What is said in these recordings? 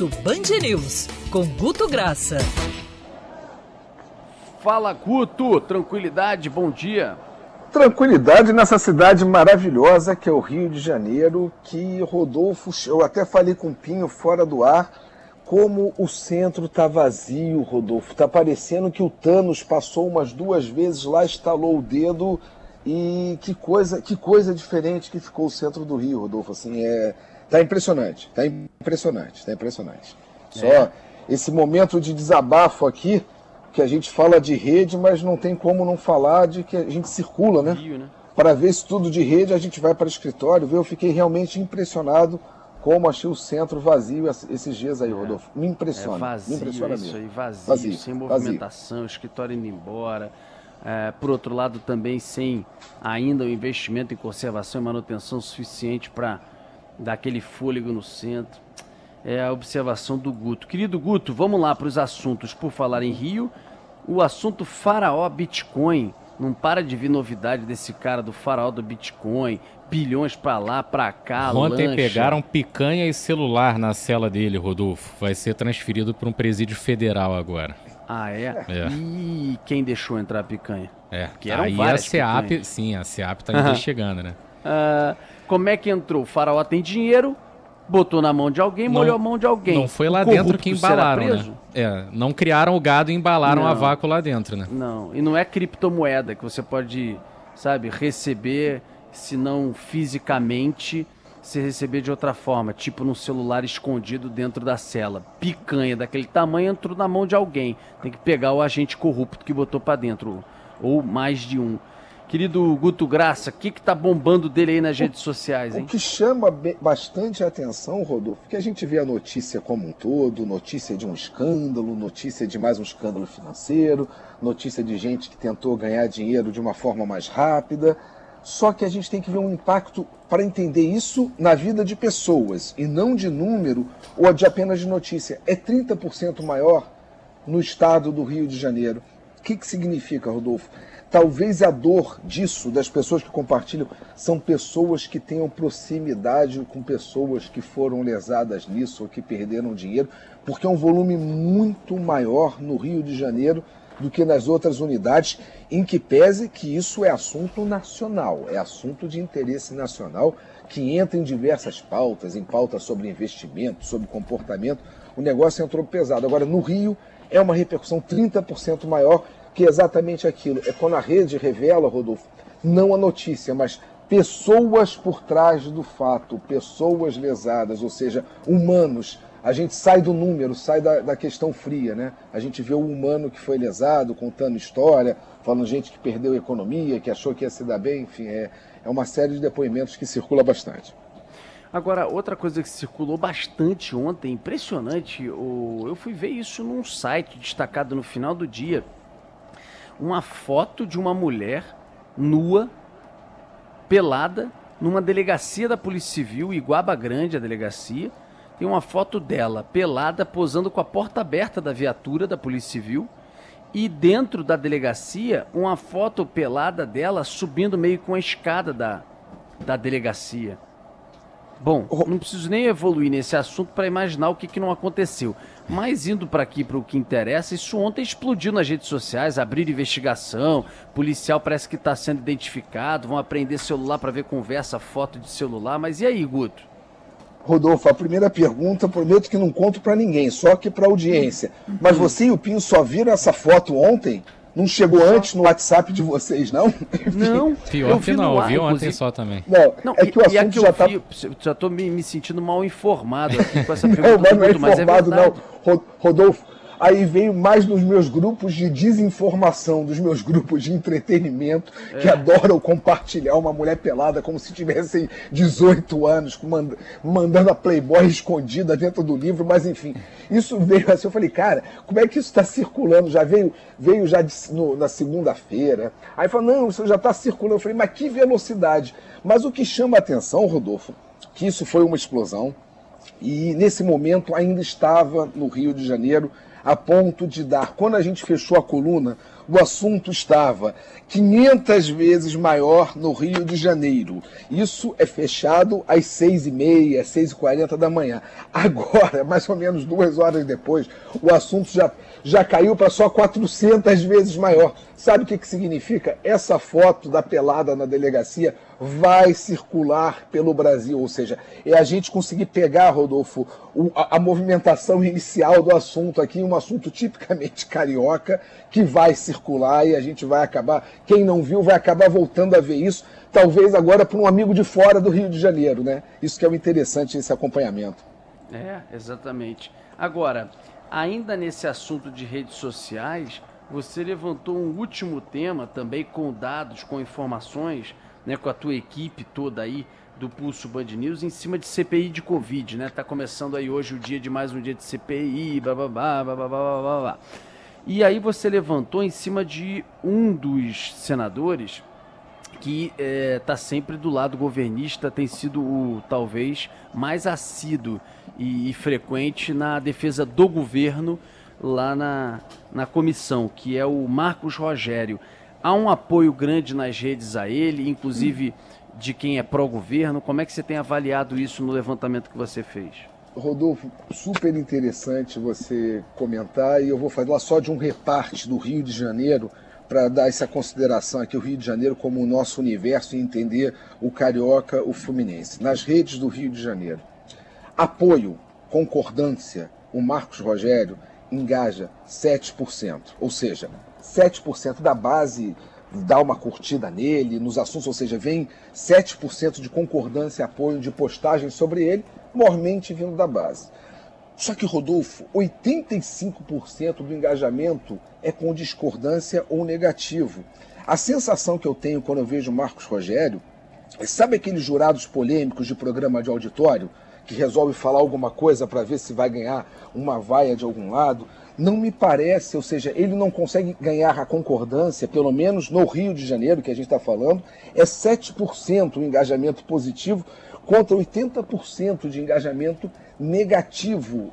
Almoço Band News, com Guto Graça. Fala, Guto. Tranquilidade, bom dia. Tranquilidade nessa cidade maravilhosa que é o Rio de Janeiro, que Rodolfo, eu até falei com o Pinho fora do ar, como o centro tá vazio, Rodolfo. Tá parecendo que o Thanos passou umas duas vezes lá, estalou o dedo e que coisa, que coisa diferente que ficou o centro do Rio, Rodolfo. Assim, é, tá impressionante, tá impressionante, tá impressionante. Só é. esse momento de desabafo aqui, que a gente fala de rede, mas não tem como não falar de que a gente circula, né? Rio, né? Para ver se tudo de rede, a gente vai para o escritório, viu? Eu fiquei realmente impressionado como achei o centro vazio esses dias aí, é. Rodolfo. Me impressiona. É vazio, me impressiona isso mesmo. aí, vazio, vazio sem movimentação, vazio. escritório indo embora. É, por outro lado, também sem ainda o investimento em conservação e manutenção suficiente para dar aquele fôlego no centro. É a observação do Guto. Querido Guto, vamos lá para os assuntos. Por falar em Rio, o assunto Faraó Bitcoin. Não para de vir novidade desse cara do Faraó do Bitcoin. Bilhões para lá, para cá, Ontem lancha. pegaram picanha e celular na cela dele, Rodolfo. Vai ser transferido para um presídio federal agora. Ah, é? é? E quem deixou entrar a picanha? É, que eram aí a SEAP, sim, a SEAP tá investigando, né? Uh, como é que entrou? O faraó tem dinheiro, botou na mão de alguém, não, molhou a mão de alguém. Não foi lá dentro que embalaram, né? É, não criaram o gado e embalaram não, a vácuo lá dentro, né? Não, e não é criptomoeda que você pode, sabe, receber, se não fisicamente se receber de outra forma, tipo num celular escondido dentro da cela. Picanha daquele tamanho entrou na mão de alguém. Tem que pegar o agente corrupto que botou para dentro, ou mais de um. Querido Guto Graça, o que que tá bombando dele aí nas o, redes sociais, hein? O que chama bastante a atenção, Rodolfo, que a gente vê a notícia como um todo, notícia de um escândalo, notícia de mais um escândalo financeiro, notícia de gente que tentou ganhar dinheiro de uma forma mais rápida, só que a gente tem que ver um impacto para entender isso na vida de pessoas e não de número ou de apenas de notícia. É 30% maior no estado do Rio de Janeiro. O que, que significa, Rodolfo? Talvez a dor disso, das pessoas que compartilham, são pessoas que tenham proximidade com pessoas que foram lesadas nisso ou que perderam dinheiro, porque é um volume muito maior no Rio de Janeiro do que nas outras unidades, em que pese que isso é assunto nacional, é assunto de interesse nacional, que entra em diversas pautas, em pautas sobre investimento, sobre comportamento. O negócio entrou pesado. Agora, no Rio, é uma repercussão 30% maior que exatamente aquilo. É quando a rede revela, Rodolfo, não a notícia, mas pessoas por trás do fato, pessoas lesadas, ou seja, humanos a gente sai do número, sai da, da, questão fria, né? A gente vê o humano que foi lesado, contando história, falando gente que perdeu economia, que achou que ia se dar bem, enfim, é, é uma série de depoimentos que circula bastante. Agora, outra coisa que circulou bastante ontem, impressionante, eu fui ver isso num site destacado no final do dia. Uma foto de uma mulher nua, pelada, numa delegacia da Polícia Civil, Iguaba Grande, a delegacia, tem uma foto dela pelada posando com a porta aberta da viatura da Polícia Civil e dentro da delegacia uma foto pelada dela subindo meio com a escada da, da delegacia. Bom, não preciso nem evoluir nesse assunto para imaginar o que, que não aconteceu. Mas indo para aqui para o que interessa, isso ontem explodiu nas redes sociais, abrir investigação, policial parece que está sendo identificado, vão aprender celular para ver conversa, foto de celular. Mas e aí, Guto? Rodolfo, a primeira pergunta, prometo que não conto para ninguém, só que para audiência. Mas você e o Pinho só viram essa foto ontem? Não chegou antes no WhatsApp de vocês, não? Não. Vi não, eu vi ontem só também. Não, não é que o assunto já está... Já estou me, me, sentindo mal informado aqui com essa pergunta. não, mas não é informado, mas é não. Rodolfo, Aí veio mais nos meus grupos de desinformação, dos meus grupos de entretenimento, é. que adoram compartilhar uma mulher pelada como se tivessem 18 anos, mandando a Playboy escondida dentro do livro, mas enfim. Isso veio assim, eu falei, cara, como é que isso está circulando? Já veio, veio já de, no, na segunda-feira. Aí falou, não, isso já está circulando. Eu falei, mas que velocidade. Mas o que chama a atenção, Rodolfo, que isso foi uma explosão, e nesse momento ainda estava no Rio de Janeiro a ponto de dar, quando a gente fechou a coluna, o assunto estava 500 vezes maior no Rio de Janeiro. Isso é fechado às 6h30, 6h40 da manhã. Agora, mais ou menos duas horas depois, o assunto já, já caiu para só 400 vezes maior. Sabe o que, que significa? Essa foto da pelada na delegacia vai circular pelo Brasil, ou seja, é a gente conseguir pegar, Rodolfo, a, a movimentação inicial do assunto aqui, um assunto tipicamente carioca, que vai circular e a gente vai acabar, quem não viu vai acabar voltando a ver isso, talvez agora para um amigo de fora do Rio de Janeiro, né? Isso que é o interessante esse acompanhamento. É, exatamente. Agora, ainda nesse assunto de redes sociais, você levantou um último tema também com dados, com informações, né, com a tua equipe toda aí do Pulso Band News em cima de CPI de Covid, né? Tá começando aí hoje o dia de mais um dia de CPI, blá blá. blá. E aí você levantou em cima de um dos senadores que é, sempre do lado governista, tem sido o talvez mais assíduo e, e frequente na defesa do governo lá na, na comissão, que é o Marcos Rogério. Há um apoio grande nas redes a ele, inclusive de quem é pró-governo. Como é que você tem avaliado isso no levantamento que você fez? Rodolfo, super interessante você comentar e eu vou falar só de um reparte do Rio de Janeiro para dar essa consideração aqui, o Rio de Janeiro como o nosso universo e entender o carioca, o fluminense. Nas redes do Rio de Janeiro, apoio, concordância, o Marcos Rogério engaja 7%, ou seja, 7% da base dá uma curtida nele, nos assuntos, ou seja, vem 7% de concordância apoio de postagem sobre ele, mormente vindo da base. Só que, Rodolfo, 85% do engajamento é com discordância ou negativo. A sensação que eu tenho quando eu vejo Marcos Rogério sabe aqueles jurados polêmicos de programa de auditório? Que resolve falar alguma coisa para ver se vai ganhar uma vaia de algum lado. Não me parece, ou seja, ele não consegue ganhar a concordância, pelo menos no Rio de Janeiro, que a gente está falando, é 7% o engajamento positivo contra 80% de engajamento negativo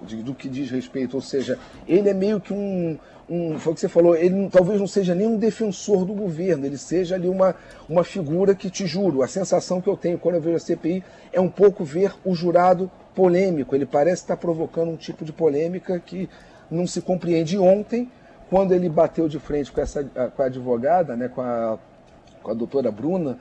de, do que diz respeito. Ou seja, ele é meio que um, um, foi o que você falou, ele talvez não seja nem um defensor do governo, ele seja ali uma, uma figura que, te juro, a sensação que eu tenho quando eu vejo a CPI é um pouco ver o jurado polêmico. Ele parece estar provocando um tipo de polêmica que não se compreende. Ontem, quando ele bateu de frente com, essa, com a advogada, né, com, a, com a doutora Bruna,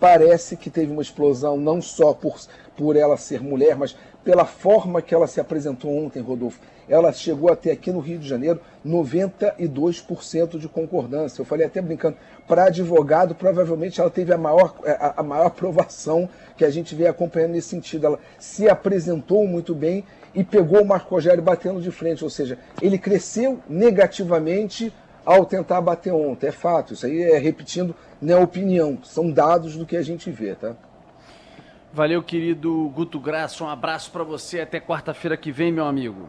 parece que teve uma explosão não só por, por ela ser mulher, mas pela forma que ela se apresentou ontem, Rodolfo ela chegou a ter aqui no Rio de Janeiro 92% de concordância. Eu falei até brincando, para advogado, provavelmente ela teve a maior, é, a, a maior aprovação que a gente vem acompanhando nesse sentido. Ela se apresentou muito bem e pegou o Marco Rogério batendo de frente, ou seja, ele cresceu negativamente ao tentar bater ontem. É fato, isso aí é repetindo, não é opinião, são dados do que a gente vê, tá? Valeu, querido Guto Graça. Um abraço para você. Até quarta-feira que vem, meu amigo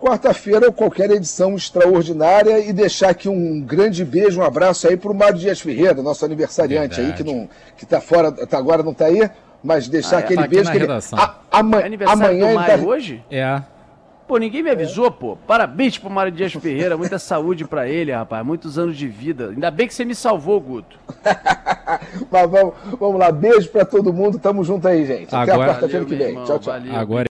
quarta-feira ou qualquer edição extraordinária e deixar aqui um grande beijo, um abraço aí para o Mário Dias Ferreira, nosso aniversariante Verdade. aí, que, não, que tá fora, tá, agora não está aí, mas deixar ah, é. aquele tá beijo que ele. A, ama, é amanhã do Mário tá... hoje? É. Pô, ninguém me avisou, é. pô. Parabéns pro Mário Dias Ferreira, muita saúde para ele, rapaz, muitos anos de vida. Ainda bem que você me salvou, Guto. mas vamos, vamos lá, beijo para todo mundo, tamo junto aí, gente. Até agora, a quarta-feira que vem. Irmão, tchau, tchau. Valeu, agora